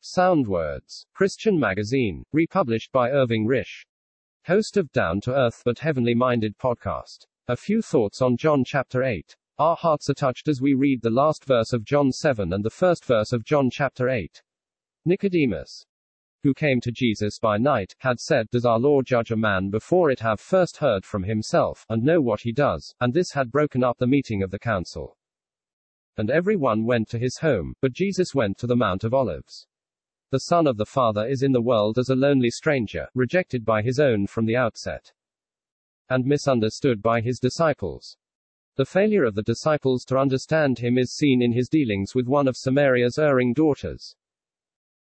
Sound Words, Christian Magazine, republished by Irving Risch. Host of Down to Earth but Heavenly Minded podcast. A few thoughts on John chapter 8. Our hearts are touched as we read the last verse of John 7 and the first verse of John chapter 8. Nicodemus, who came to Jesus by night, had said, Does our Lord judge a man before it have first heard from himself, and know what he does? And this had broken up the meeting of the council. And every one went to his home, but Jesus went to the Mount of Olives. The Son of the Father is in the world as a lonely stranger, rejected by his own from the outset, and misunderstood by his disciples. The failure of the disciples to understand him is seen in his dealings with one of Samaria's erring daughters.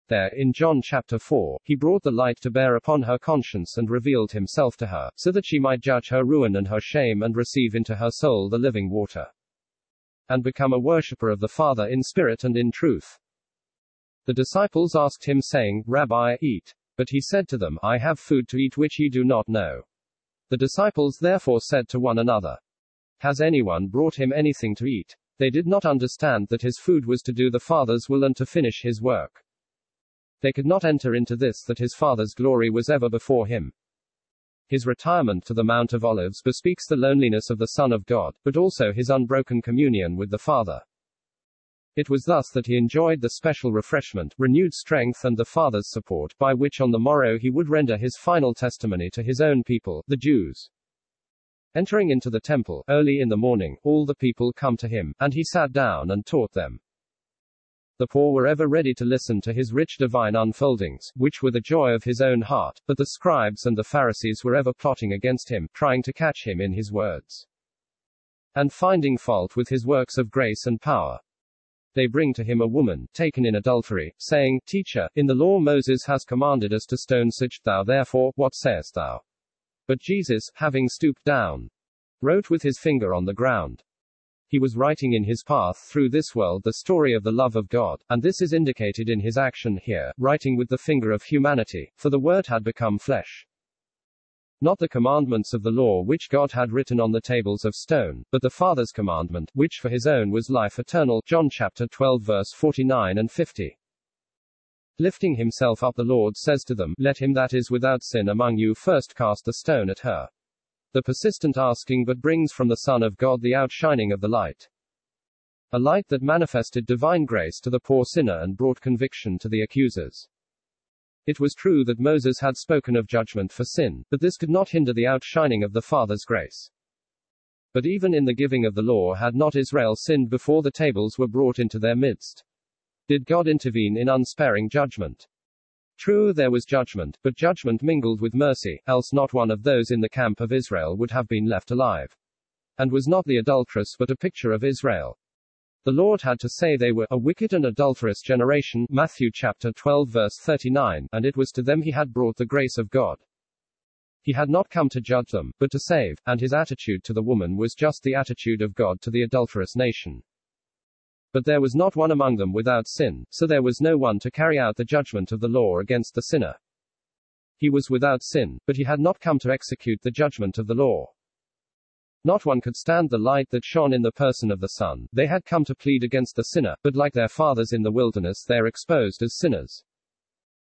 There, in John chapter 4, he brought the light to bear upon her conscience and revealed himself to her, so that she might judge her ruin and her shame and receive into her soul the living water. And become a worshipper of the Father in spirit and in truth. The disciples asked him, saying, Rabbi, eat. But he said to them, I have food to eat which ye do not know. The disciples therefore said to one another, Has anyone brought him anything to eat? They did not understand that his food was to do the Father's will and to finish his work. They could not enter into this that his Father's glory was ever before him. His retirement to the Mount of Olives bespeaks the loneliness of the Son of God, but also his unbroken communion with the Father. It was thus that he enjoyed the special refreshment, renewed strength, and the Father's support, by which on the morrow he would render his final testimony to his own people, the Jews. Entering into the temple, early in the morning, all the people come to him, and he sat down and taught them. The poor were ever ready to listen to his rich divine unfoldings, which were the joy of his own heart, but the scribes and the Pharisees were ever plotting against him, trying to catch him in his words, and finding fault with his works of grace and power. They bring to him a woman, taken in adultery, saying, Teacher, in the law Moses has commanded us to stone such, thou therefore, what sayest thou? But Jesus, having stooped down, wrote with his finger on the ground. He was writing in his path through this world the story of the love of God, and this is indicated in his action here, writing with the finger of humanity, for the Word had become flesh. Not the commandments of the law which God had written on the tables of stone, but the Father's commandment, which for his own was life eternal. John chapter 12 verse 49 and 50. Lifting himself up, the Lord says to them, Let him that is without sin among you first cast the stone at her. The persistent asking but brings from the Son of God the outshining of the light. A light that manifested divine grace to the poor sinner and brought conviction to the accusers. It was true that Moses had spoken of judgment for sin, but this could not hinder the outshining of the Father's grace. But even in the giving of the law had not Israel sinned before the tables were brought into their midst. Did God intervene in unsparing judgment? True, there was judgment, but judgment mingled with mercy, else not one of those in the camp of Israel would have been left alive. And was not the adulteress but a picture of Israel? The Lord had to say they were a wicked and adulterous generation, Matthew chapter 12 verse 39, and it was to them he had brought the grace of God. He had not come to judge them, but to save, and his attitude to the woman was just the attitude of God to the adulterous nation. But there was not one among them without sin, so there was no one to carry out the judgment of the law against the sinner. He was without sin, but he had not come to execute the judgment of the law. Not one could stand the light that shone in the person of the Son. They had come to plead against the sinner, but like their fathers in the wilderness, they're exposed as sinners.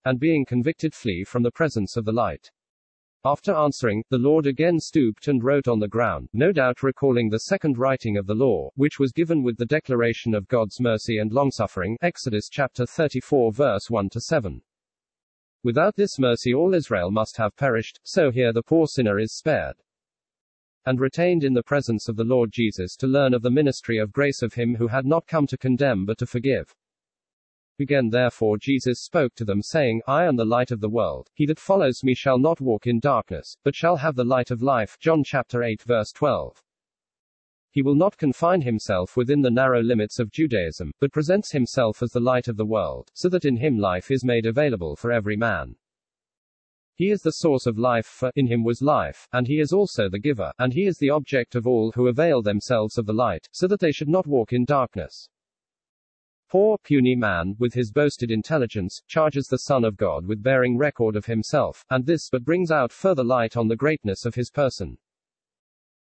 And being convicted, flee from the presence of the light. After answering, the Lord again stooped and wrote on the ground, no doubt recalling the second writing of the law, which was given with the declaration of God's mercy and longsuffering. Exodus chapter 34 verse 1 to 7. Without this mercy all Israel must have perished, so here the poor sinner is spared and retained in the presence of the Lord Jesus to learn of the ministry of grace of him who had not come to condemn but to forgive. Again therefore Jesus spoke to them, saying, I am the light of the world. He that follows me shall not walk in darkness, but shall have the light of life. John chapter 8 verse 12. He will not confine himself within the narrow limits of Judaism, but presents himself as the light of the world, so that in him life is made available for every man. He is the source of life, for in him was life, and he is also the giver, and he is the object of all who avail themselves of the light, so that they should not walk in darkness. Poor, puny man, with his boasted intelligence, charges the Son of God with bearing record of himself, and this but brings out further light on the greatness of his person.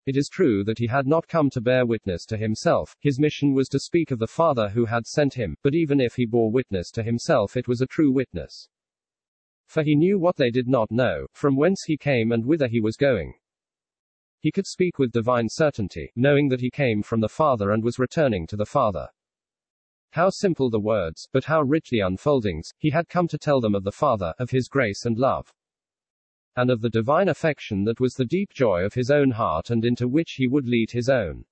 It is true that he had not come to bear witness to himself, his mission was to speak of the Father who had sent him, but even if he bore witness to himself, it was a true witness. For he knew what they did not know, from whence he came and whither he was going. He could speak with divine certainty, knowing that he came from the Father and was returning to the Father. How simple the words, but how rich the unfoldings, he had come to tell them of the Father, of his grace and love and of the divine affection that was the deep joy of his own heart and into which he would lead his own.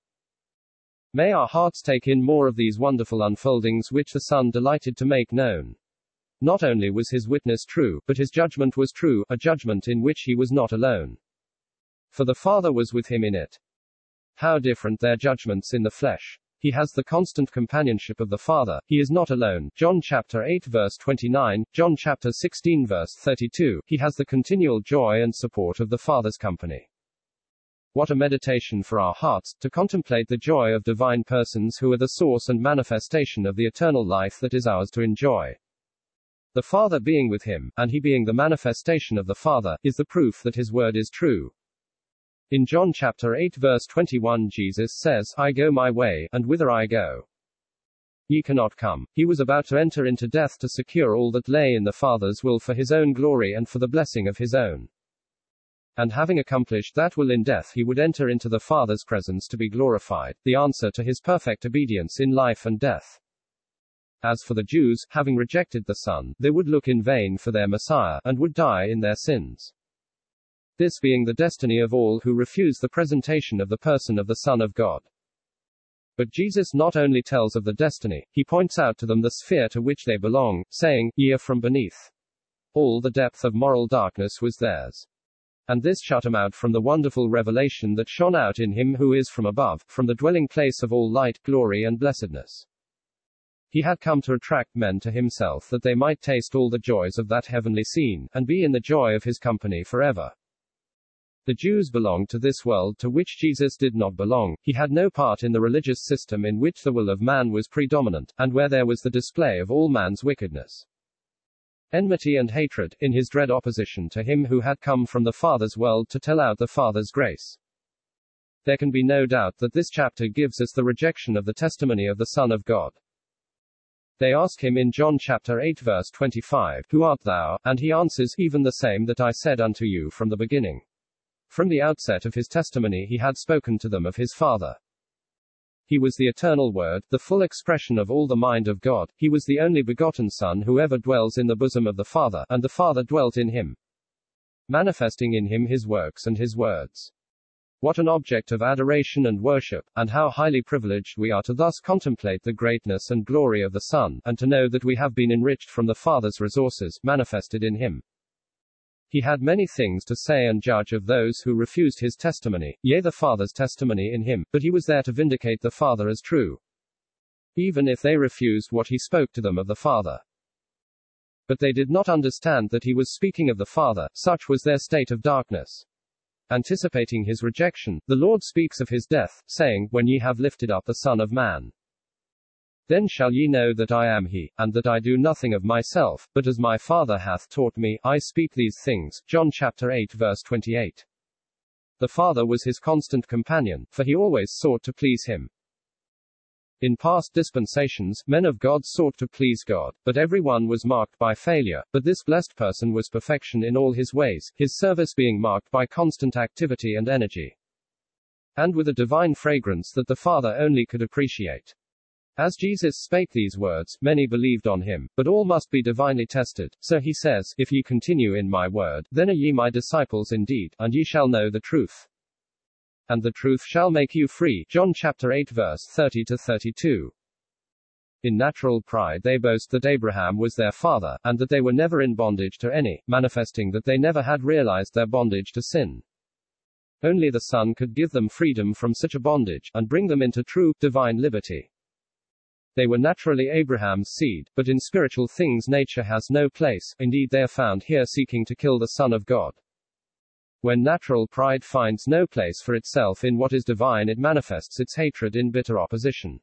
May our hearts take in more of these wonderful unfoldings which the Son delighted to make known. Not only was his witness true, but his judgment was true, a judgment in which he was not alone. For the Father was with him in it. How different their judgments in the flesh. He has the constant companionship of the Father. He is not alone. John chapter 8 verse 29, John chapter 16 verse 32. He has the continual joy and support of the Father's company. What a meditation for our hearts, to contemplate the joy of divine persons who are the source and manifestation of the eternal life that is ours to enjoy. The Father being with him, and he being the manifestation of the Father, is the proof that his word is true. In John chapter 8 verse 21 Jesus says, I go my way, and whither I go. Ye cannot come. He was about to enter into death to secure all that lay in the Father's will for his own glory and for the blessing of his own. And having accomplished that will in death, he would enter into the Father's presence to be glorified, the answer to his perfect obedience in life and death. As for the Jews, having rejected the Son, they would look in vain for their Messiah, and would die in their sins this being the destiny of all who refuse the presentation of the person of the Son of God. But Jesus not only tells of the destiny, he points out to them the sphere to which they belong, saying, Ye are from beneath. All the depth of moral darkness was theirs. And this shut him out from the wonderful revelation that shone out in him who is from above, from the dwelling place of all light, glory, and blessedness. He had come to attract men to himself that they might taste all the joys of that heavenly scene, and be in the joy of his company forever. The Jews belonged to this world to which Jesus did not belong. He had no part in the religious system in which the will of man was predominant, and where there was the display of all man's wickedness. Enmity and hatred, in his dread opposition to him who had come from the Father's world to tell out the Father's grace. There can be no doubt that this chapter gives us the rejection of the testimony of the Son of God. They ask him in John chapter 8 verse 25, Who art thou? And he answers, Even the same that I said unto you from the beginning. From the outset of his testimony he had spoken to them of his Father. He was the eternal Word, the full expression of all the mind of God, he was the only begotten Son who ever dwells in the bosom of the Father, and the Father dwelt in him. Manifesting in him his works and his words. What an object of adoration and worship, and how highly privileged we are to thus contemplate the greatness and glory of the Son, and to know that we have been enriched from the Father's resources, manifested in him. He had many things to say and judge of those who refused his testimony, yea, the Father's testimony in him, but he was there to vindicate the Father as true. Even if they refused what he spoke to them of the Father. But they did not understand that he was speaking of the Father, such was their state of darkness. Anticipating his rejection, the Lord speaks of his death, saying, When ye have lifted up the Son of Man. Then shall ye know that I am he, and that I do nothing of myself, but as my Father hath taught me, I speak these things. John chapter 8 verse 28. The Father was his constant companion, for he always sought to please him. In past dispensations, men of God sought to please God, but every one was marked by failure, but this blessed person was perfection in all his ways, his service being marked by constant activity and energy. And with a divine fragrance that the Father only could appreciate. As Jesus spake these words, many believed on him, but all must be divinely tested. So he says, If ye continue in my word, then are ye my disciples indeed, and ye shall know the truth. And the truth shall make you free. John chapter 8 verse 30 to 32. In natural pride they boast that Abraham was their father, and that they were never in bondage to any, manifesting that they never had realized their bondage to sin. Only the Son could give them freedom from such a bondage, and bring them into true, divine liberty. They were naturally Abraham's seed, but in spiritual things nature has no place, indeed they are found here seeking to kill the Son of God. When natural pride finds no place for itself in what is divine it manifests its hatred in bitter opposition.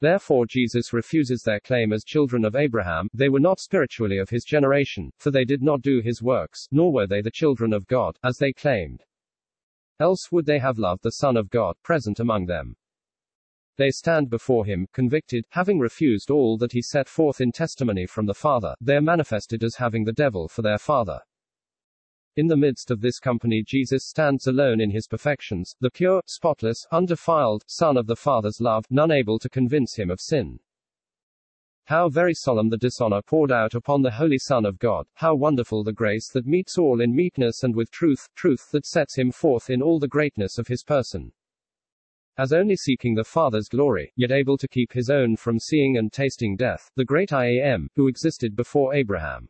Therefore Jesus refuses their claim as children of Abraham, they were not spiritually of his generation, for they did not do his works, nor were they the children of God, as they claimed. else would they have loved the Son of God, present among them. They stand before him, convicted, having refused all that he set forth in testimony from the Father, they are manifested as having the devil for their father. In the midst of this company Jesus stands alone in his perfections, the pure, spotless, undefiled, Son of the Father's love, none able to convince him of sin. How very solemn the dishonor poured out upon the Holy Son of God, how wonderful the grace that meets all in meekness and with truth, truth that sets him forth in all the greatness of his person. As only seeking the Father's glory, yet able to keep his own from seeing and tasting death, the great I Am, who existed before Abraham.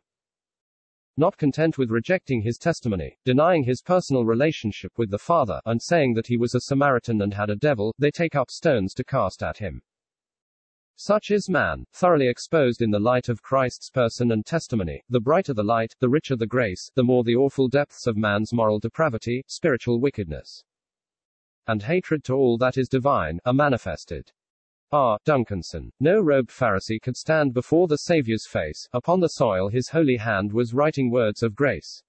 Not content with rejecting his testimony, denying his personal relationship with the Father, and saying that he was a Samaritan and had a devil, they take up stones to cast at him. Such is man, thoroughly exposed in the light of Christ's person and testimony. The brighter the light, the richer the grace, the more the awful depths of man's moral depravity, spiritual wickedness, and hatred to all that is divine, are manifested. R. Duncanson. No robed Pharisee could stand before the Saviour's face. Upon the soil his holy hand was writing words of grace.